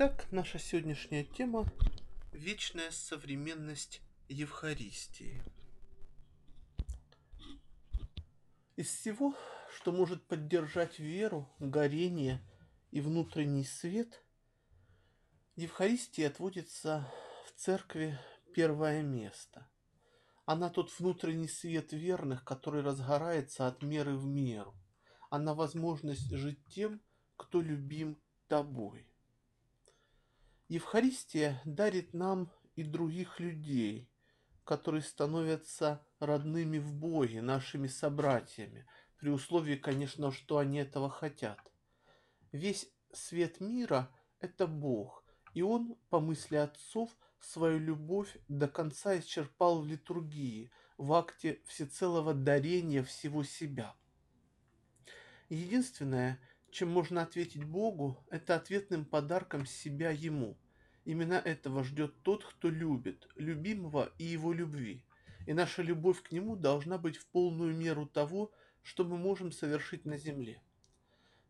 Итак, наша сегодняшняя тема – вечная современность Евхаристии. Из всего, что может поддержать веру, горение и внутренний свет, Евхаристии отводится в церкви первое место. Она тот внутренний свет верных, который разгорается от меры в меру. Она возможность жить тем, кто любим тобой. Евхаристия дарит нам и других людей, которые становятся родными в Боге, нашими собратьями, при условии, конечно, что они этого хотят. Весь свет мира – это Бог, и Он, по мысли отцов, свою любовь до конца исчерпал в литургии, в акте всецелого дарения всего себя. Единственное, чем можно ответить Богу, это ответным подарком себя Ему. Именно этого ждет тот, кто любит, любимого и его любви. И наша любовь к Нему должна быть в полную меру того, что мы можем совершить на земле.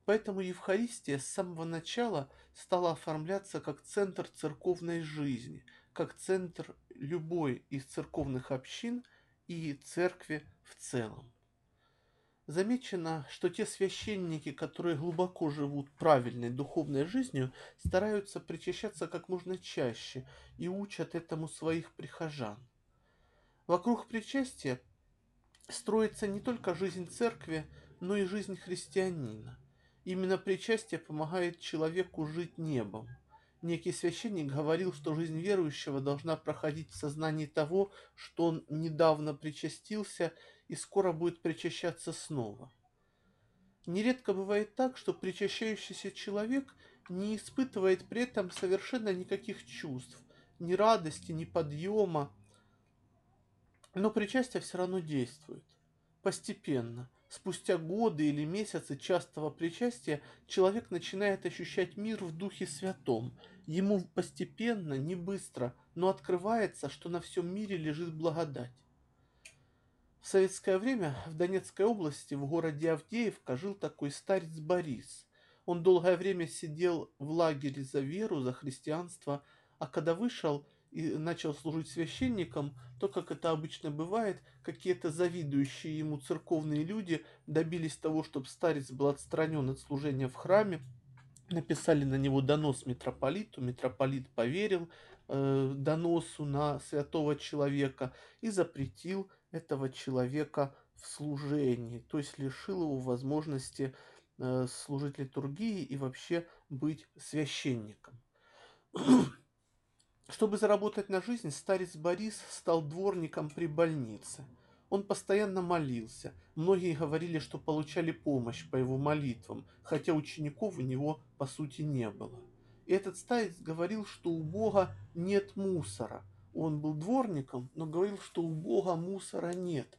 Поэтому Евхаристия с самого начала стала оформляться как центр церковной жизни, как центр любой из церковных общин и церкви в целом. Замечено, что те священники, которые глубоко живут правильной духовной жизнью, стараются причащаться как можно чаще и учат этому своих прихожан. Вокруг причастия строится не только жизнь церкви, но и жизнь христианина. Именно причастие помогает человеку жить небом. Некий священник говорил, что жизнь верующего должна проходить в сознании того, что он недавно причастился и скоро будет причащаться снова. Нередко бывает так, что причащающийся человек не испытывает при этом совершенно никаких чувств, ни радости, ни подъема, но причастие все равно действует. Постепенно, спустя годы или месяцы частого причастия, человек начинает ощущать мир в Духе Святом. Ему постепенно, не быстро, но открывается, что на всем мире лежит благодать. В советское время в Донецкой области, в городе Авдеевка, жил такой старец Борис. Он долгое время сидел в лагере за веру, за христианство, а когда вышел и начал служить священником, то, как это обычно бывает, какие-то завидующие ему церковные люди добились того, чтобы старец был отстранен от служения в храме, написали на него донос митрополиту, митрополит поверил э, доносу на святого человека и запретил этого человека в служении, то есть лишил его возможности э, служить литургии и вообще быть священником. Чтобы заработать на жизнь, старец Борис стал дворником при больнице. Он постоянно молился. Многие говорили, что получали помощь по его молитвам, хотя учеников у него по сути не было. И этот старец говорил, что у Бога нет мусора – он был дворником, но говорил, что у Бога мусора нет.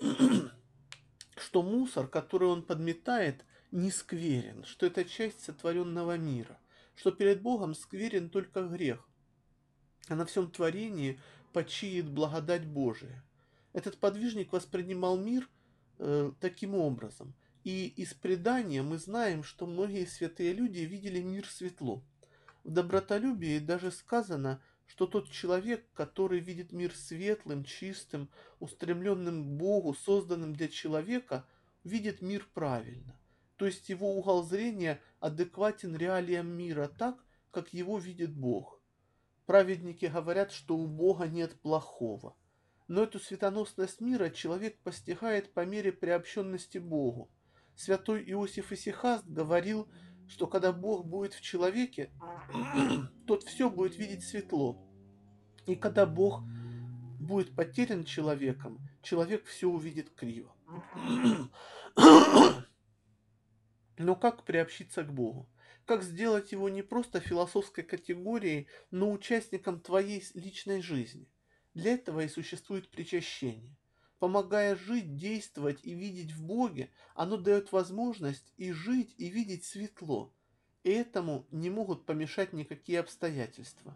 что мусор, который он подметает, не скверен, что это часть сотворенного мира, что перед Богом скверен только грех, а на всем творении почиет благодать Божия. Этот подвижник воспринимал мир э, таким образом. И из предания мы знаем, что многие святые люди видели мир светло. В добротолюбии даже сказано, что тот человек, который видит мир светлым, чистым, устремленным к Богу, созданным для человека, видит мир правильно. То есть его угол зрения адекватен реалиям мира так, как его видит Бог. Праведники говорят, что у Бога нет плохого. Но эту светоносность мира человек постигает по мере приобщенности Богу. Святой Иосиф Исихаст говорил, что когда Бог будет в человеке, тот все будет видеть светло. И когда Бог будет потерян человеком, человек все увидит криво. Но как приобщиться к Богу? Как сделать его не просто философской категорией, но участником твоей личной жизни? Для этого и существует причащение. Помогая жить, действовать и видеть в Боге, оно дает возможность и жить, и видеть светло. И этому не могут помешать никакие обстоятельства.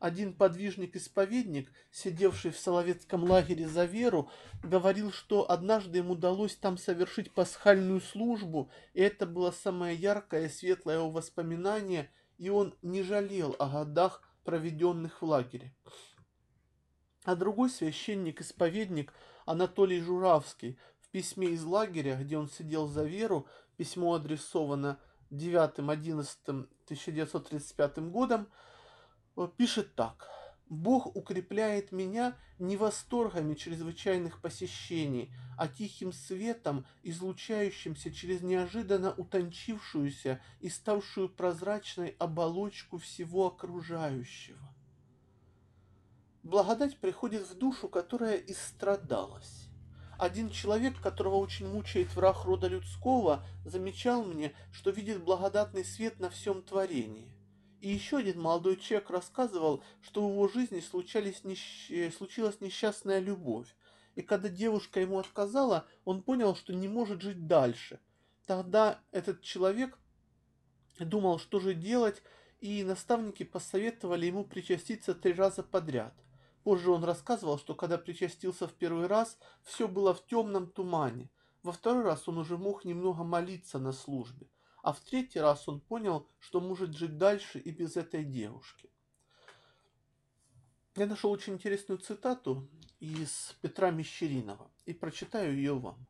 Один подвижник-исповедник, сидевший в Соловецком лагере за веру, говорил, что однажды ему удалось там совершить пасхальную службу, и это было самое яркое и светлое его воспоминание, и он не жалел о годах, проведенных в лагере. А другой священник-исповедник Анатолий Журавский в письме из лагеря, где он сидел за веру, письмо адресовано 9-11-1935 годом, пишет так. Бог укрепляет меня не восторгами чрезвычайных посещений, а тихим светом, излучающимся через неожиданно утончившуюся и ставшую прозрачной оболочку всего окружающего. Благодать приходит в душу, которая истрадалась. Один человек, которого очень мучает враг рода людского, замечал мне, что видит благодатный свет на всем творении. И еще один молодой человек рассказывал, что в его жизни случались несч... Э, случилась несчастная любовь. И когда девушка ему отказала, он понял, что не может жить дальше. Тогда этот человек думал, что же делать, и наставники посоветовали ему причаститься три раза подряд. Позже он рассказывал, что когда причастился в первый раз, все было в темном тумане. Во второй раз он уже мог немного молиться на службе а в третий раз он понял, что может жить дальше и без этой девушки. Я нашел очень интересную цитату из Петра Мещеринова и прочитаю ее вам.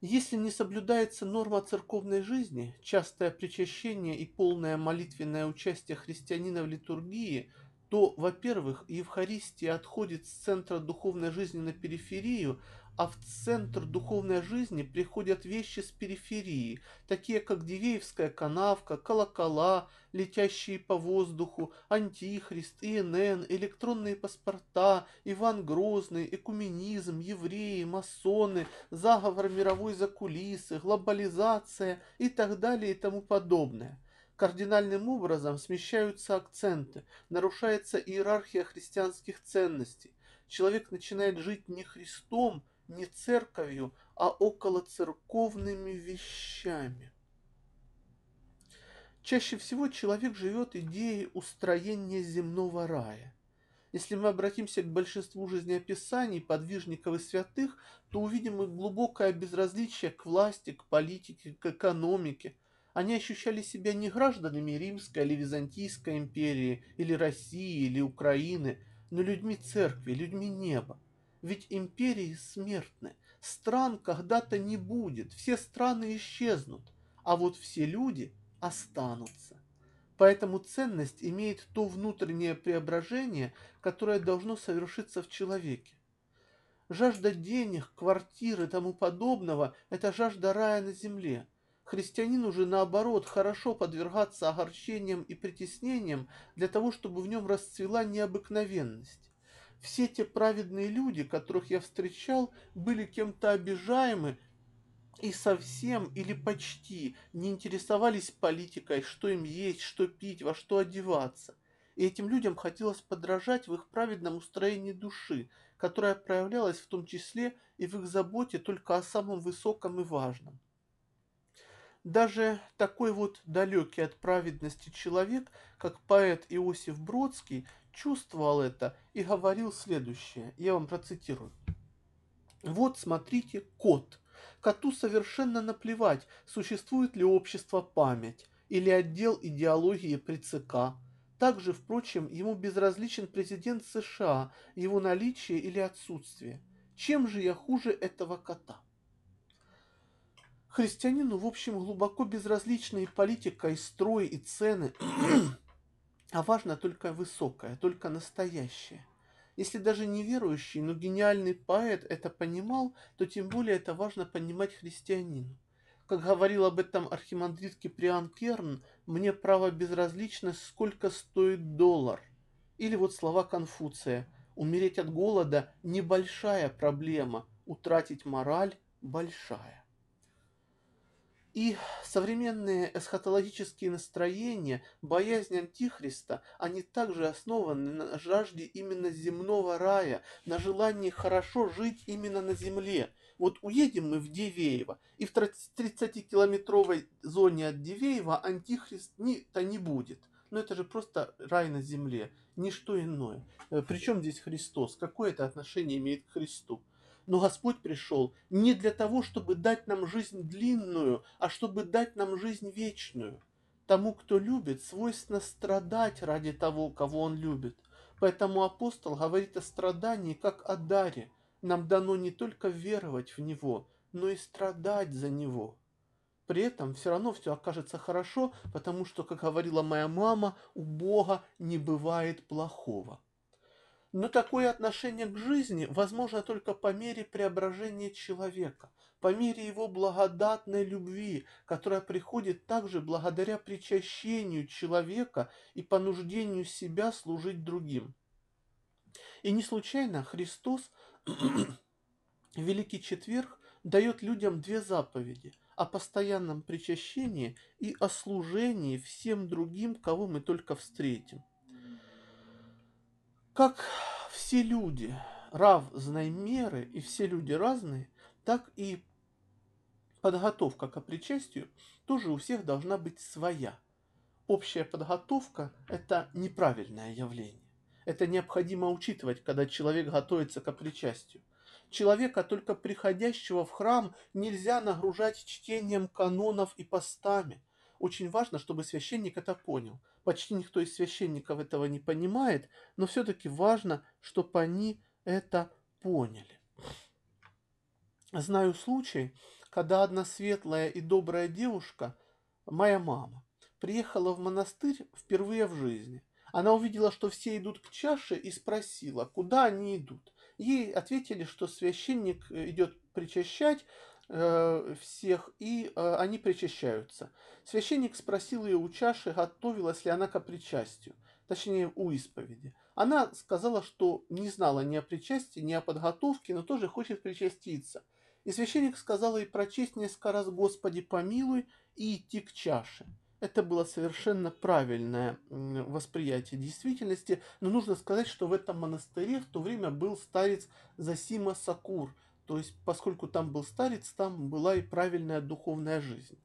Если не соблюдается норма церковной жизни, частое причащение и полное молитвенное участие христианина в литургии, то, во-первых, Евхаристия отходит с центра духовной жизни на периферию, а в центр духовной жизни приходят вещи с периферии, такие как Дивеевская канавка, колокола, летящие по воздуху, Антихрист, ИНН, электронные паспорта, Иван Грозный, экуменизм, евреи, масоны, заговор мировой закулисы, глобализация и так далее и тому подобное. Кардинальным образом смещаются акценты, нарушается иерархия христианских ценностей. Человек начинает жить не Христом, не церковью, а около церковными вещами. Чаще всего человек живет идеей устроения земного рая. Если мы обратимся к большинству жизнеописаний подвижников и святых, то увидим их глубокое безразличие к власти, к политике, к экономике. Они ощущали себя не гражданами Римской или Византийской империи, или России, или Украины, но людьми церкви, людьми неба. Ведь империи смертны. Стран когда-то не будет, все страны исчезнут, а вот все люди останутся. Поэтому ценность имеет то внутреннее преображение, которое должно совершиться в человеке. Жажда денег, квартир и тому подобного – это жажда рая на земле. Христианину же, наоборот, хорошо подвергаться огорчениям и притеснениям для того, чтобы в нем расцвела необыкновенность. Все те праведные люди, которых я встречал, были кем-то обижаемы и совсем или почти не интересовались политикой, что им есть, что пить, во что одеваться. И этим людям хотелось подражать в их праведном устроении души, которая проявлялась в том числе и в их заботе только о самом высоком и важном. Даже такой вот далекий от праведности человек, как поэт Иосиф Бродский, чувствовал это и говорил следующее. Я вам процитирую. Вот, смотрите, кот. Коту совершенно наплевать, существует ли общество память или отдел идеологии при ЦК. Также, впрочем, ему безразличен президент США, его наличие или отсутствие. Чем же я хуже этого кота? Христианину, в общем, глубоко безразлична и политика, и строй, и цены. А важно только высокое, только настоящее. Если даже неверующий, но гениальный поэт это понимал, то тем более это важно понимать христианину. Как говорил об этом архимандрит Киприан Керн, мне право безразлично, сколько стоит доллар. Или вот слова Конфуция. Умереть от голода – небольшая проблема, утратить мораль – большая. И современные эсхатологические настроения, боязнь Антихриста, они также основаны на жажде именно земного рая, на желании хорошо жить именно на земле. Вот уедем мы в Дивеево, и в 30-километровой зоне от Дивеева Антихрист-то не будет. Но это же просто рай на земле, ничто иное. Э, Причем здесь Христос? Какое это отношение имеет к Христу? Но Господь пришел не для того, чтобы дать нам жизнь длинную, а чтобы дать нам жизнь вечную. Тому, кто любит, свойственно страдать ради того, кого он любит. Поэтому апостол говорит о страдании как о даре. Нам дано не только веровать в него, но и страдать за него. При этом все равно все окажется хорошо, потому что, как говорила моя мама, у Бога не бывает плохого. Но такое отношение к жизни возможно только по мере преображения человека, по мере его благодатной любви, которая приходит также благодаря причащению человека и понуждению себя служить другим. И не случайно Христос в Великий Четверг дает людям две заповеди – о постоянном причащении и о служении всем другим, кого мы только встретим. Как все люди разной меры и все люди разные, так и подготовка к причастию тоже у всех должна быть своя. Общая подготовка – это неправильное явление. Это необходимо учитывать, когда человек готовится к причастию. Человека, только приходящего в храм, нельзя нагружать чтением канонов и постами. Очень важно, чтобы священник это понял. Почти никто из священников этого не понимает, но все-таки важно, чтобы они это поняли. Знаю случай, когда одна светлая и добрая девушка, моя мама, приехала в монастырь впервые в жизни. Она увидела, что все идут к чаше и спросила, куда они идут. Ей ответили, что священник э, идет причащать всех, и э, они причащаются. Священник спросил ее у чаши, готовилась ли она к причастию, точнее у исповеди. Она сказала, что не знала ни о причастии, ни о подготовке, но тоже хочет причаститься. И священник сказал ей прочесть несколько раз «Господи помилуй» и идти к чаше. Это было совершенно правильное восприятие действительности, но нужно сказать, что в этом монастыре в то время был старец Засима Сакур, то есть поскольку там был старец, там была и правильная духовная жизнь.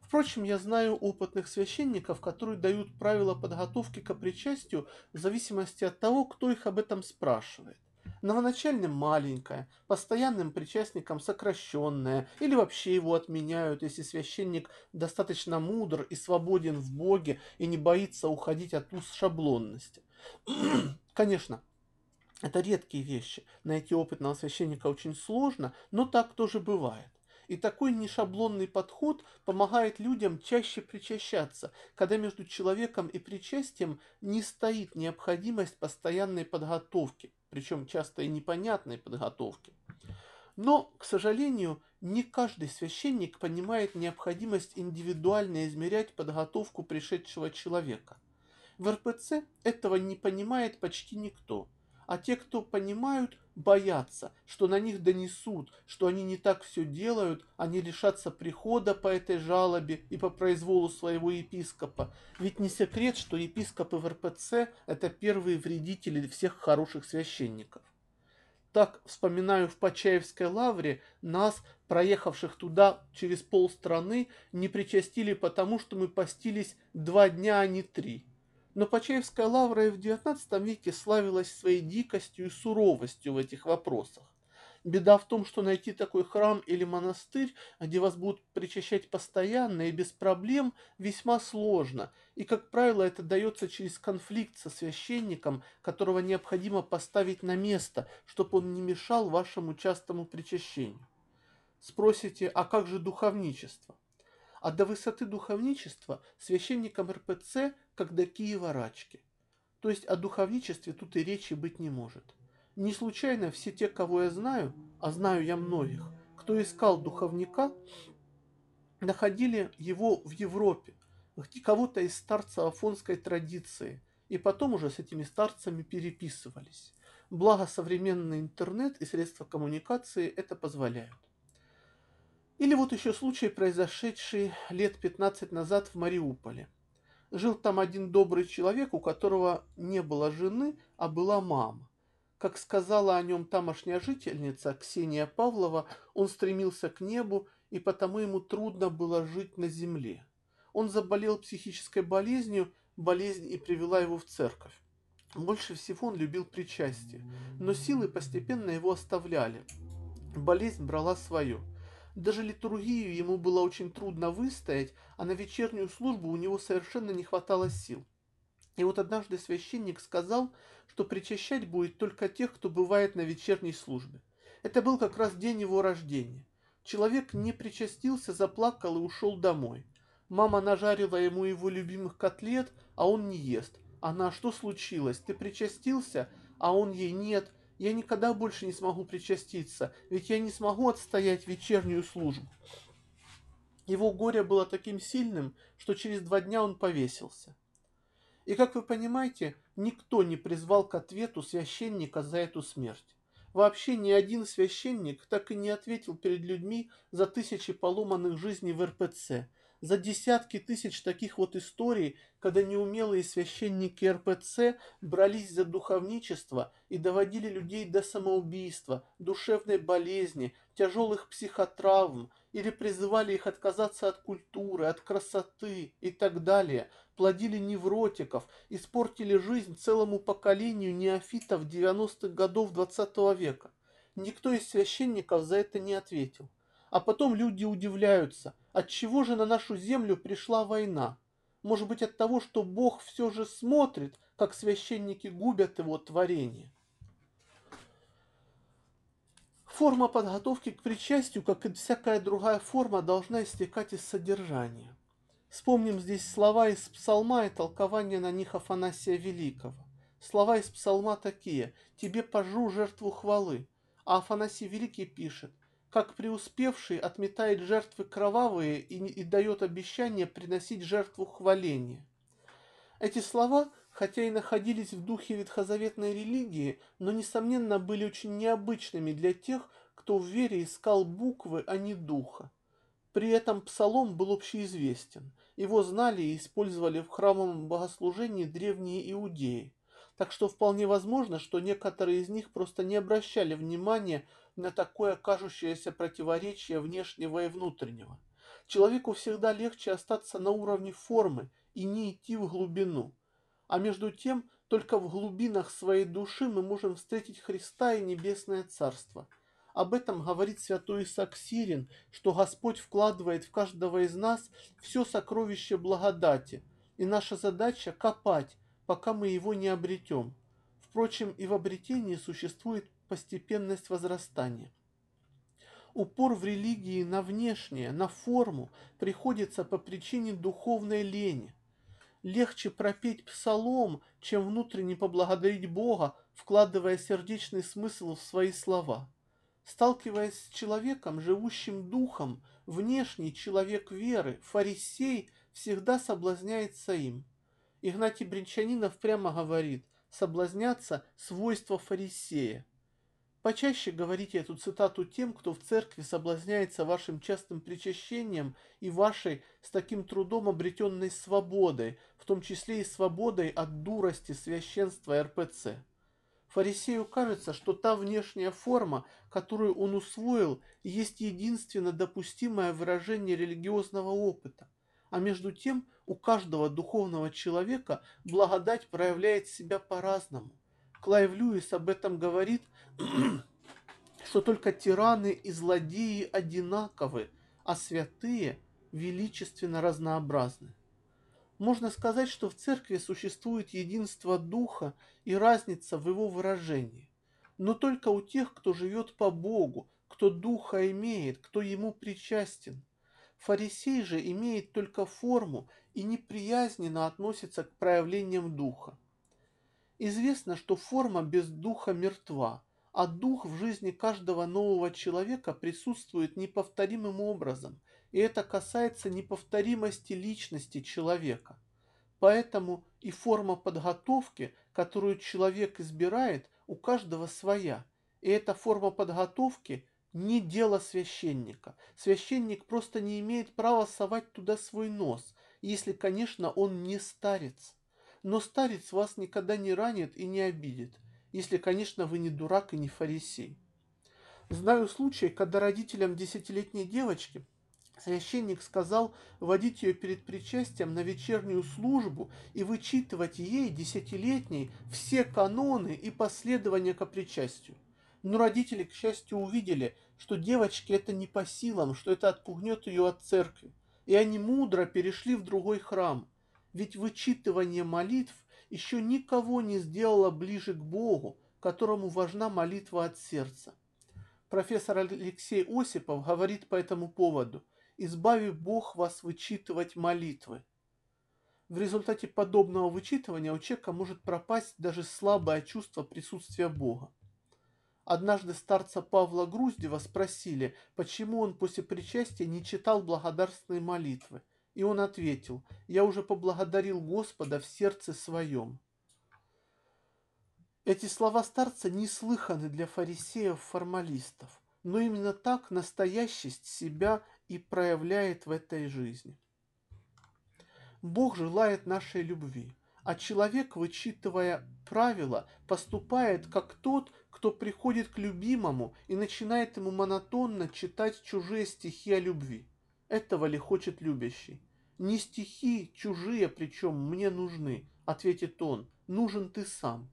Впрочем, я знаю опытных священников, которые дают правила подготовки к причастию в зависимости от того, кто их об этом спрашивает новоначальным маленькое, постоянным причастником сокращенное, или вообще его отменяют, если священник достаточно мудр и свободен в Боге и не боится уходить от уз шаблонности. Конечно, это редкие вещи. Найти опытного священника очень сложно, но так тоже бывает. И такой нешаблонный подход помогает людям чаще причащаться, когда между человеком и причастием не стоит необходимость постоянной подготовки причем часто и непонятной подготовки. Но, к сожалению, не каждый священник понимает необходимость индивидуально измерять подготовку пришедшего человека. В РПЦ этого не понимает почти никто, а те, кто понимают, боятся, что на них донесут, что они не так все делают, они лишатся прихода по этой жалобе и по произволу своего епископа. Ведь не секрет, что епископы в РПЦ – это первые вредители всех хороших священников. Так, вспоминаю, в Почаевской лавре нас, проехавших туда через полстраны, не причастили потому, что мы постились два дня, а не три – но Почаевская лавра и в XIX веке славилась своей дикостью и суровостью в этих вопросах. Беда в том, что найти такой храм или монастырь, где вас будут причащать постоянно и без проблем, весьма сложно. И, как правило, это дается через конфликт со священником, которого необходимо поставить на место, чтобы он не мешал вашему частому причащению. Спросите, а как же духовничество? А до высоты духовничества священникам РПЦ, как до Киева Рачки. То есть о духовничестве тут и речи быть не может. Не случайно все те, кого я знаю, а знаю я многих, кто искал духовника, находили его в Европе, кого-то из старца афонской традиции, и потом уже с этими старцами переписывались. Благо современный интернет и средства коммуникации это позволяют. Или вот еще случай, произошедший лет 15 назад в Мариуполе. Жил там один добрый человек, у которого не было жены, а была мама. Как сказала о нем тамошняя жительница Ксения Павлова, он стремился к небу, и потому ему трудно было жить на земле. Он заболел психической болезнью, болезнь и привела его в церковь. Больше всего он любил причастие, но силы постепенно его оставляли. Болезнь брала свое. Даже литургию ему было очень трудно выстоять, а на вечернюю службу у него совершенно не хватало сил. И вот однажды священник сказал, что причащать будет только тех, кто бывает на вечерней службе. Это был как раз день его рождения. Человек не причастился, заплакал и ушел домой. Мама нажарила ему его любимых котлет, а он не ест. Она, что случилось? Ты причастился? А он ей, нет, я никогда больше не смогу причаститься, ведь я не смогу отстоять вечернюю службу. Его горе было таким сильным, что через два дня он повесился. И, как вы понимаете, никто не призвал к ответу священника за эту смерть. Вообще ни один священник так и не ответил перед людьми за тысячи поломанных жизней в РПЦ, за десятки тысяч таких вот историй, когда неумелые священники РПЦ брались за духовничество и доводили людей до самоубийства, душевной болезни, тяжелых психотравм, или призывали их отказаться от культуры, от красоты и так далее, плодили невротиков, испортили жизнь целому поколению неофитов 90-х годов 20 -го века. Никто из священников за это не ответил. А потом люди удивляются, от чего же на нашу землю пришла война? Может быть от того, что Бог все же смотрит, как священники губят его творение? Форма подготовки к причастию, как и всякая другая форма, должна истекать из содержания. Вспомним здесь слова из псалма и толкование на них Афанасия Великого. Слова из псалма такие «Тебе пожру жертву хвалы», а Афанасий Великий пишет как преуспевший отметает жертвы кровавые и, и дает обещание приносить жертву хваления. Эти слова, хотя и находились в духе ветхозаветной религии, но, несомненно, были очень необычными для тех, кто в вере искал буквы, а не духа. При этом псалом был общеизвестен. Его знали и использовали в храмовом богослужении древние иудеи. Так что вполне возможно, что некоторые из них просто не обращали внимания на такое кажущееся противоречие внешнего и внутреннего. Человеку всегда легче остаться на уровне формы и не идти в глубину. А между тем, только в глубинах своей души мы можем встретить Христа и Небесное Царство. Об этом говорит святой Исаак Сирин, что Господь вкладывает в каждого из нас все сокровище благодати, и наша задача – копать, пока мы его не обретем. Впрочем, и в обретении существует постепенность возрастания. Упор в религии на внешнее, на форму приходится по причине духовной лени. Легче пропеть псалом, чем внутренне поблагодарить Бога, вкладывая сердечный смысл в свои слова. Сталкиваясь с человеком, живущим духом, внешний человек веры, фарисей, всегда соблазняется им. Игнатий Бринчанинов прямо говорит, соблазняться – свойство фарисея. Почаще говорите эту цитату тем, кто в церкви соблазняется вашим частым причащением и вашей с таким трудом обретенной свободой, в том числе и свободой от дурости священства РПЦ. Фарисею кажется, что та внешняя форма, которую он усвоил, есть единственно допустимое выражение религиозного опыта. А между тем у каждого духовного человека благодать проявляет себя по-разному. Клайв Льюис об этом говорит, что только тираны и злодеи одинаковы, а святые величественно разнообразны. Можно сказать, что в церкви существует единство духа и разница в его выражении. Но только у тех, кто живет по Богу, кто духа имеет, кто ему причастен. Фарисей же имеет только форму и неприязненно относится к проявлениям духа. Известно, что форма без духа мертва, а дух в жизни каждого нового человека присутствует неповторимым образом, и это касается неповторимости личности человека. Поэтому и форма подготовки, которую человек избирает, у каждого своя. И эта форма подготовки не дело священника. Священник просто не имеет права совать туда свой нос, если, конечно, он не старец. Но старец вас никогда не ранит и не обидит, если, конечно, вы не дурак и не фарисей. Знаю случай, когда родителям десятилетней девочки священник сказал водить ее перед причастием на вечернюю службу и вычитывать ей, десятилетней, все каноны и последования к причастию. Но родители, к счастью, увидели, что девочке это не по силам, что это отпугнет ее от церкви. И они мудро перешли в другой храм. Ведь вычитывание молитв еще никого не сделало ближе к Богу, которому важна молитва от сердца. Профессор Алексей Осипов говорит по этому поводу – избави Бог вас вычитывать молитвы. В результате подобного вычитывания у человека может пропасть даже слабое чувство присутствия Бога. Однажды старца Павла Груздева спросили, почему он после причастия не читал благодарственные молитвы. И он ответил, я уже поблагодарил Господа в сердце своем. Эти слова старца неслыханы для фарисеев-формалистов, но именно так настоящесть себя и проявляет в этой жизни. Бог желает нашей любви, а человек, вычитывая правила, поступает как тот, кто приходит к любимому и начинает ему монотонно читать чужие стихи о любви. Этого ли хочет любящий? Не стихи чужие, причем мне нужны, ответит он, нужен ты сам.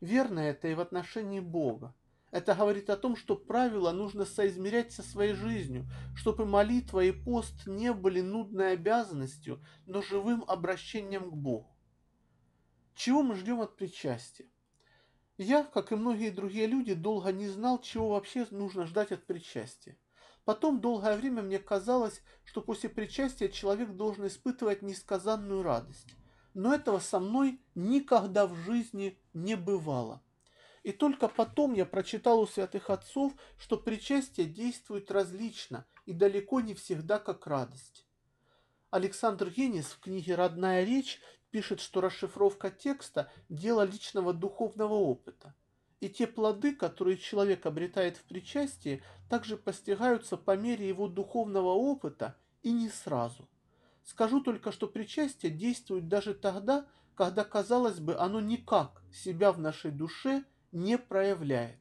Верно это и в отношении Бога. Это говорит о том, что правила нужно соизмерять со своей жизнью, чтобы молитва и пост не были нудной обязанностью, но живым обращением к Богу. Чего мы ждем от причастия? Я, как и многие другие люди, долго не знал, чего вообще нужно ждать от причастия. Потом долгое время мне казалось, что после причастия человек должен испытывать несказанную радость. Но этого со мной никогда в жизни не бывало. И только потом я прочитал у святых отцов, что причастие действует различно и далеко не всегда как радость. Александр Генис в книге «Родная речь» пишет, что расшифровка текста – дело личного духовного опыта. И те плоды, которые человек обретает в причастии, также постигаются по мере его духовного опыта и не сразу. Скажу только, что причастие действует даже тогда, когда, казалось бы, оно никак себя в нашей душе – не проявляет.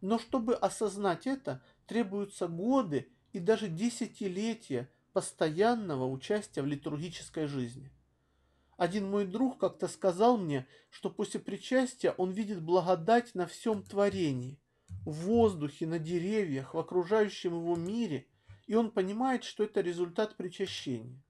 Но чтобы осознать это, требуются годы и даже десятилетия постоянного участия в литургической жизни. Один мой друг как-то сказал мне, что после причастия он видит благодать на всем творении, в воздухе, на деревьях, в окружающем его мире, и он понимает, что это результат причащения.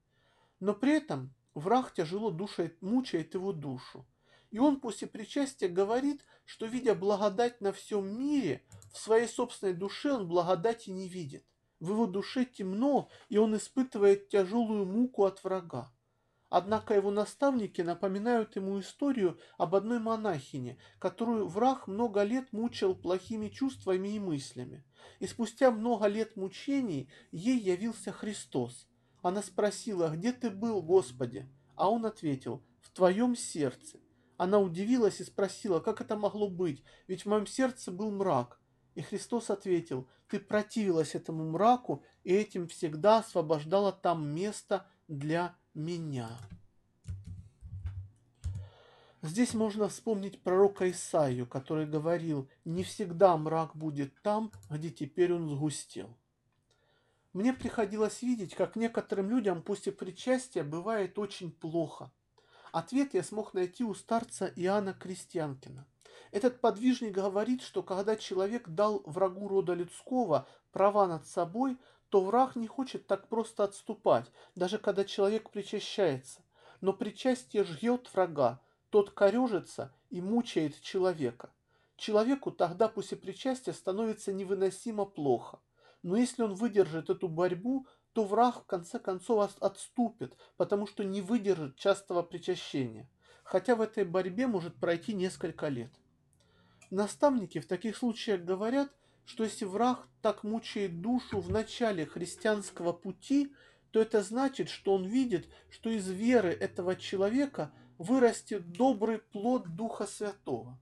Но при этом враг тяжело душает, мучает его душу. И он после причастия говорит, что, видя благодать на всем мире, в своей собственной душе он благодати не видит. В его душе темно, и он испытывает тяжелую муку от врага. Однако его наставники напоминают ему историю об одной монахине, которую враг много лет мучил плохими чувствами и мыслями. И спустя много лет мучений ей явился Христос. Она спросила, где ты был, Господи? А он ответил, в твоем сердце. Она удивилась и спросила, как это могло быть, ведь в моем сердце был мрак. И Христос ответил, ты противилась этому мраку и этим всегда освобождала там место для меня. Здесь можно вспомнить пророка Исаию, который говорил, не всегда мрак будет там, где теперь он сгустел. Мне приходилось видеть, как некоторым людям после причастия бывает очень плохо – Ответ я смог найти у старца Иоанна Крестьянкина. Этот подвижник говорит, что когда человек дал врагу рода людского права над собой, то враг не хочет так просто отступать, даже когда человек причащается. Но причастие жгет врага, тот корежится и мучает человека. Человеку тогда после причастия становится невыносимо плохо. Но если он выдержит эту борьбу, то враг в конце концов отступит, потому что не выдержит частого причащения, хотя в этой борьбе может пройти несколько лет. Наставники в таких случаях говорят, что если враг так мучает душу в начале христианского пути, то это значит, что он видит, что из веры этого человека вырастет добрый плод Духа Святого.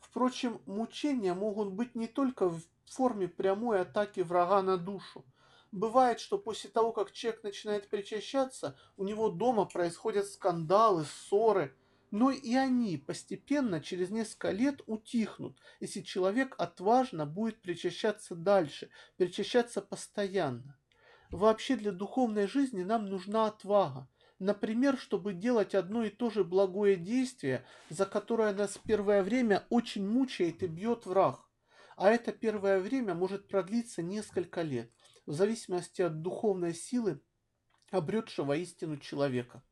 Впрочем, мучения могут быть не только в форме прямой атаки врага на душу, Бывает, что после того, как человек начинает причащаться, у него дома происходят скандалы, ссоры, но и они постепенно через несколько лет утихнут, если человек отважно будет причащаться дальше, причащаться постоянно. Вообще для духовной жизни нам нужна отвага. Например, чтобы делать одно и то же благое действие, за которое нас первое время очень мучает и бьет враг. А это первое время может продлиться несколько лет, в зависимости от духовной силы, обретшего истину человека.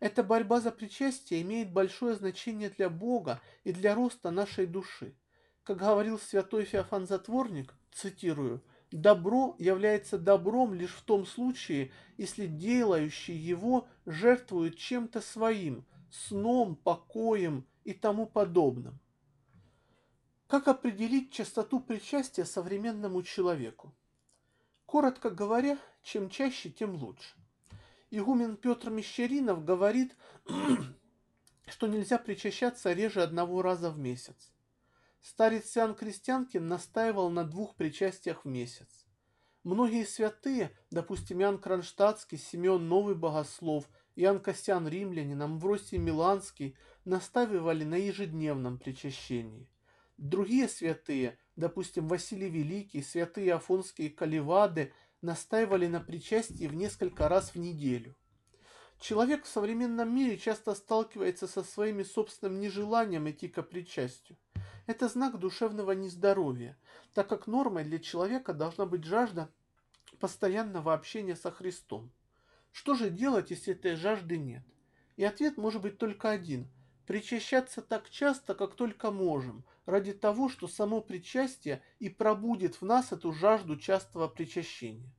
Эта борьба за причастие имеет большое значение для Бога и для роста нашей души. Как говорил святой Феофан Затворник, цитирую, «Добро является добром лишь в том случае, если делающий его жертвует чем-то своим, сном, покоем и тому подобным». Как определить частоту причастия современному человеку? Коротко говоря, чем чаще, тем лучше. Игумен Петр Мещеринов говорит, что нельзя причащаться реже одного раза в месяц. Старец Иоанн Крестьянкин настаивал на двух причастиях в месяц. Многие святые, допустим, Иоанн Кронштадтский, Симеон Новый Богослов, Иоанн Костян Римлянин, Амвросий Миланский, настаивали на ежедневном причащении. Другие святые, допустим, Василий Великий, святые Афонские Каливады, настаивали на причастии в несколько раз в неделю. Человек в современном мире часто сталкивается со своими собственным нежеланием идти к причастию. Это знак душевного нездоровья, так как нормой для человека должна быть жажда постоянного общения со Христом. Что же делать, если этой жажды нет? И ответ может быть только один – причащаться так часто, как только можем, ради того, что само причастие и пробудет в нас эту жажду частого причащения.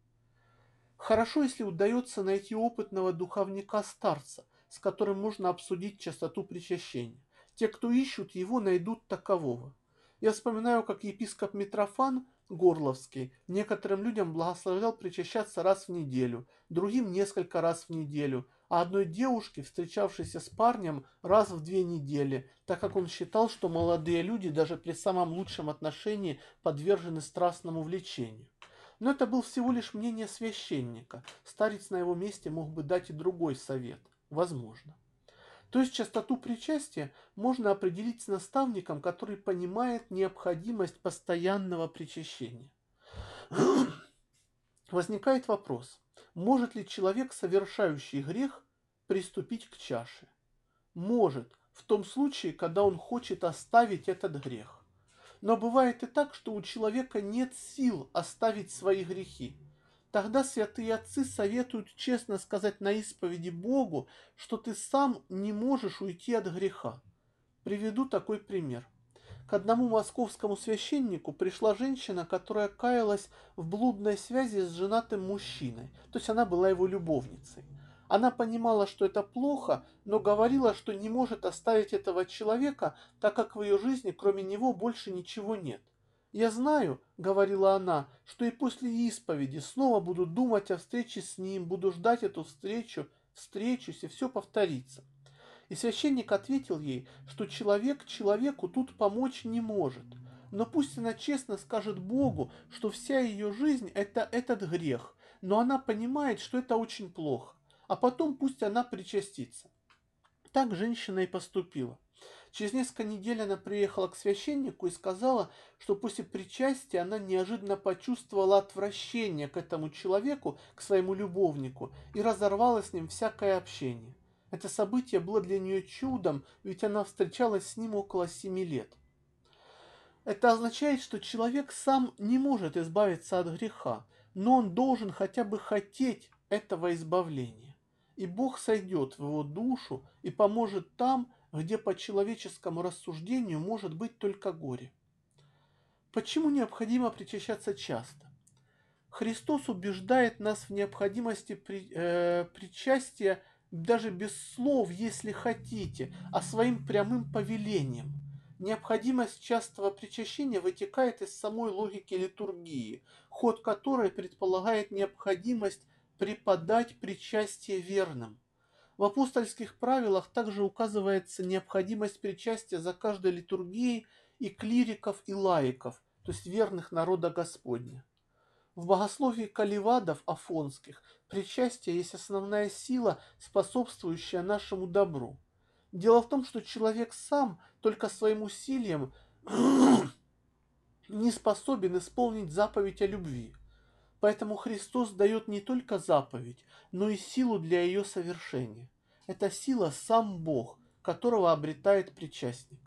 Хорошо, если удается найти опытного духовника-старца, с которым можно обсудить частоту причащения. Те, кто ищут его, найдут такового. Я вспоминаю, как епископ Митрофан Горловский некоторым людям благословлял причащаться раз в неделю, другим несколько раз в неделю, а одной девушке, встречавшейся с парнем, раз в две недели, так как он считал, что молодые люди даже при самом лучшем отношении подвержены страстному влечению. Но это был всего лишь мнение священника. Старец на его месте мог бы дать и другой совет. Возможно. То есть частоту причастия можно определить с наставником, который понимает необходимость постоянного причащения. Возникает вопрос, может ли человек, совершающий грех, приступить к чаше? Может, в том случае, когда он хочет оставить этот грех. Но бывает и так, что у человека нет сил оставить свои грехи. Тогда святые отцы советуют честно сказать на исповеди Богу, что ты сам не можешь уйти от греха. Приведу такой пример. К одному московскому священнику пришла женщина, которая каялась в блудной связи с женатым мужчиной, то есть она была его любовницей. Она понимала, что это плохо, но говорила, что не может оставить этого человека, так как в ее жизни кроме него больше ничего нет. «Я знаю», — говорила она, — «что и после исповеди снова буду думать о встрече с ним, буду ждать эту встречу, встречусь, и все повторится». И священник ответил ей, что человек человеку тут помочь не может. Но пусть она честно скажет Богу, что вся ее жизнь – это этот грех, но она понимает, что это очень плохо а потом пусть она причастится. Так женщина и поступила. Через несколько недель она приехала к священнику и сказала, что после причастия она неожиданно почувствовала отвращение к этому человеку, к своему любовнику, и разорвала с ним всякое общение. Это событие было для нее чудом, ведь она встречалась с ним около семи лет. Это означает, что человек сам не может избавиться от греха, но он должен хотя бы хотеть этого избавления и Бог сойдет в его душу и поможет там, где по человеческому рассуждению может быть только горе. Почему необходимо причащаться часто? Христос убеждает нас в необходимости при, э, причастия даже без слов, если хотите, а своим прямым повелением. Необходимость частого причащения вытекает из самой логики литургии, ход которой предполагает необходимость преподать причастие верным. В апостольских правилах также указывается необходимость причастия за каждой литургией и клириков и лаиков, то есть верных народа Господня. В богословии каливадов афонских причастие есть основная сила, способствующая нашему добру. Дело в том, что человек сам только своим усилием не способен исполнить заповедь о любви – Поэтому Христос дает не только заповедь, но и силу для ее совершения. Это сила сам Бог, которого обретает причастник.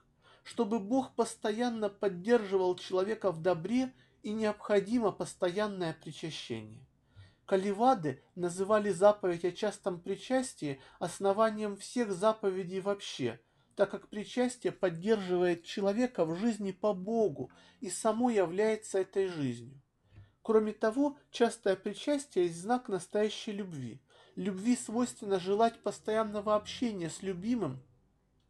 Чтобы Бог постоянно поддерживал человека в добре, и необходимо постоянное причащение. Каливады называли заповедь о частом причастии основанием всех заповедей вообще, так как причастие поддерживает человека в жизни по Богу и само является этой жизнью. Кроме того, частое причастие есть знак настоящей любви. Любви свойственно желать постоянного общения с любимым,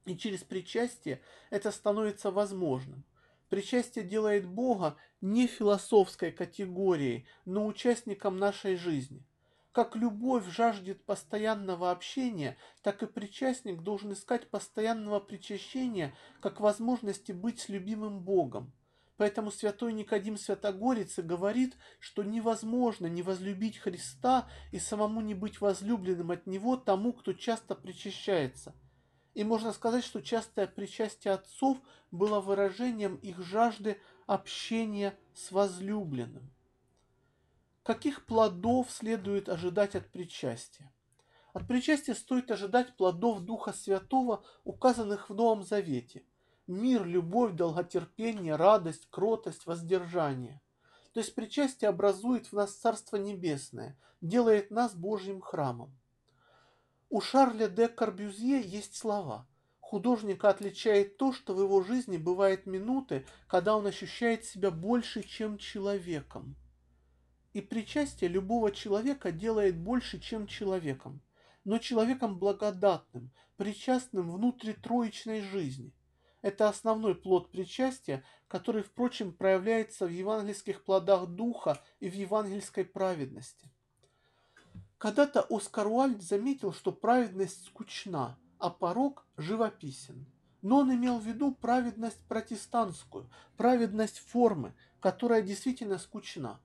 и через причастие это становится возможным. Причастие делает Бога не философской категорией, но участником нашей жизни. Как любовь жаждет постоянного общения, так и причастник должен искать постоянного причащения как возможности быть с любимым Богом. Поэтому святой Никодим Святогорец говорит, что невозможно не возлюбить Христа и самому не быть возлюбленным от Него тому, кто часто причащается. И можно сказать, что частое причастие отцов было выражением их жажды общения с возлюбленным. Каких плодов следует ожидать от причастия? От причастия стоит ожидать плодов Духа Святого, указанных в Новом Завете – мир, любовь, долготерпение, радость, кротость, воздержание. То есть причастие образует в нас Царство Небесное, делает нас Божьим храмом. У Шарля де Корбюзье есть слова. Художника отличает то, что в его жизни бывают минуты, когда он ощущает себя больше, чем человеком. И причастие любого человека делает больше, чем человеком, но человеком благодатным, причастным внутритроечной жизни. Это основной плод причастия, который, впрочем, проявляется в евангельских плодах духа и в евангельской праведности. Когда-то Оскар Уальд заметил, что праведность скучна, а порог живописен. Но он имел в виду праведность протестантскую, праведность формы, которая действительно скучна.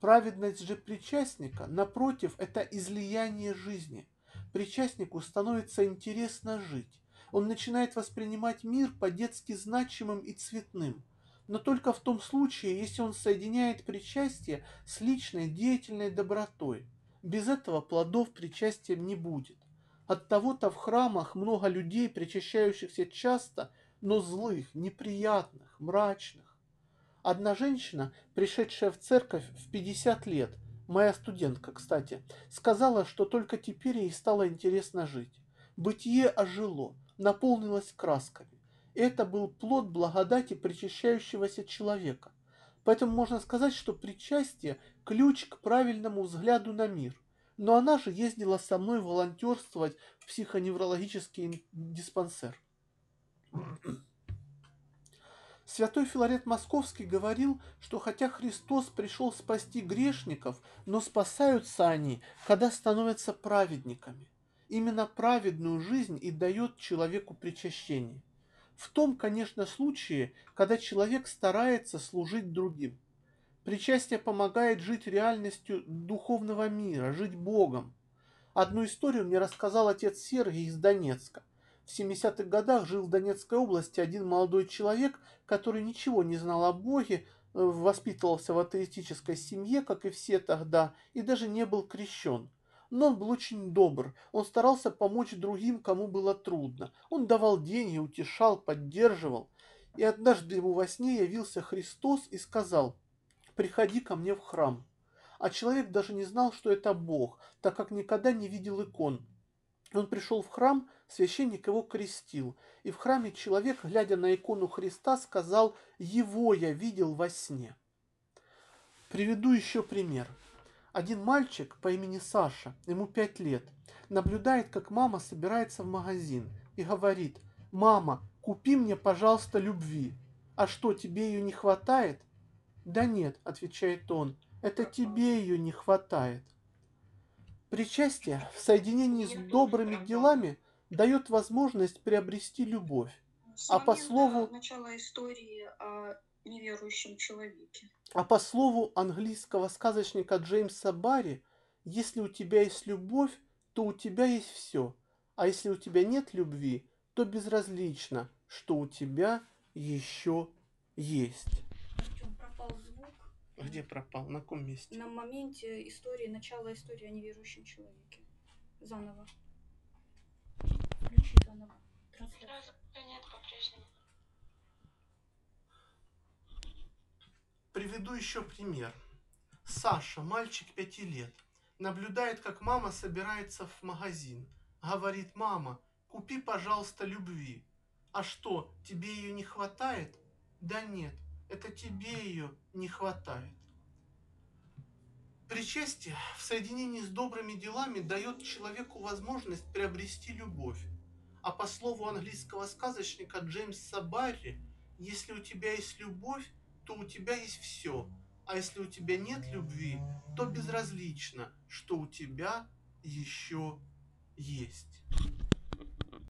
Праведность же причастника, напротив, это излияние жизни. Причастнику становится интересно жить он начинает воспринимать мир по-детски значимым и цветным, но только в том случае, если он соединяет причастие с личной деятельной добротой. Без этого плодов причастия не будет. От того-то в храмах много людей, причащающихся часто, но злых, неприятных, мрачных. Одна женщина, пришедшая в церковь в 50 лет, моя студентка, кстати, сказала, что только теперь ей стало интересно жить. Бытие ожило, наполнилась красками. Это был плод благодати причащающегося человека. Поэтому можно сказать, что причастие – ключ к правильному взгляду на мир. Но она же ездила со мной волонтерствовать в психоневрологический диспансер. Святой Филарет Московский говорил, что хотя Христос пришел спасти грешников, но спасаются они, когда становятся праведниками. Именно праведную жизнь и дает человеку причащение. В том, конечно, случае, когда человек старается служить другим. Причастие помогает жить реальностью духовного мира, жить Богом. Одну историю мне рассказал отец Сергий из Донецка. В 70-х годах жил в Донецкой области один молодой человек, который ничего не знал о Боге, э, воспитывался в атеистической семье, как и все тогда, и даже не был крещен. Но он был очень добр. Он старался помочь другим, кому было трудно. Он давал деньги, утешал, поддерживал. И однажды ему во сне явился Христос и сказал, «Приходи ко мне в храм». А человек даже не знал, что это Бог, так как никогда не видел икон. Он пришел в храм, священник его крестил, и в храме человек, глядя на икону Христа, сказал «Его я видел во сне». Приведу еще пример. Один мальчик по имени Саша, ему пять лет, наблюдает, как мама собирается в магазин и говорит, «Мама, купи мне, пожалуйста, любви. А что, тебе ее не хватает?» «Да нет», — отвечает он, — «это тебе ее не хватает». Причастие в соединении с добрыми делами дает возможность приобрести любовь. а по слову... начала истории о неверующем человеке. А по слову английского сказочника Джеймса Барри, если у тебя есть любовь, то у тебя есть все. А если у тебя нет любви, то безразлично, что у тебя еще есть. пропал звук. Где пропал? На каком месте? На моменте истории, начала истории о неверующем человеке. Заново. Включи заново. Трансляцию. Сразу нет по-прежнему. Приведу еще пример. Саша, мальчик пяти лет, наблюдает, как мама собирается в магазин. Говорит, мама, купи, пожалуйста, любви. А что, тебе ее не хватает? Да нет, это тебе ее не хватает. Причастие в соединении с добрыми делами дает человеку возможность приобрести любовь. А по слову английского сказочника Джеймса Барри, если у тебя есть любовь, то у тебя есть все. А если у тебя нет любви, то безразлично, что у тебя еще есть.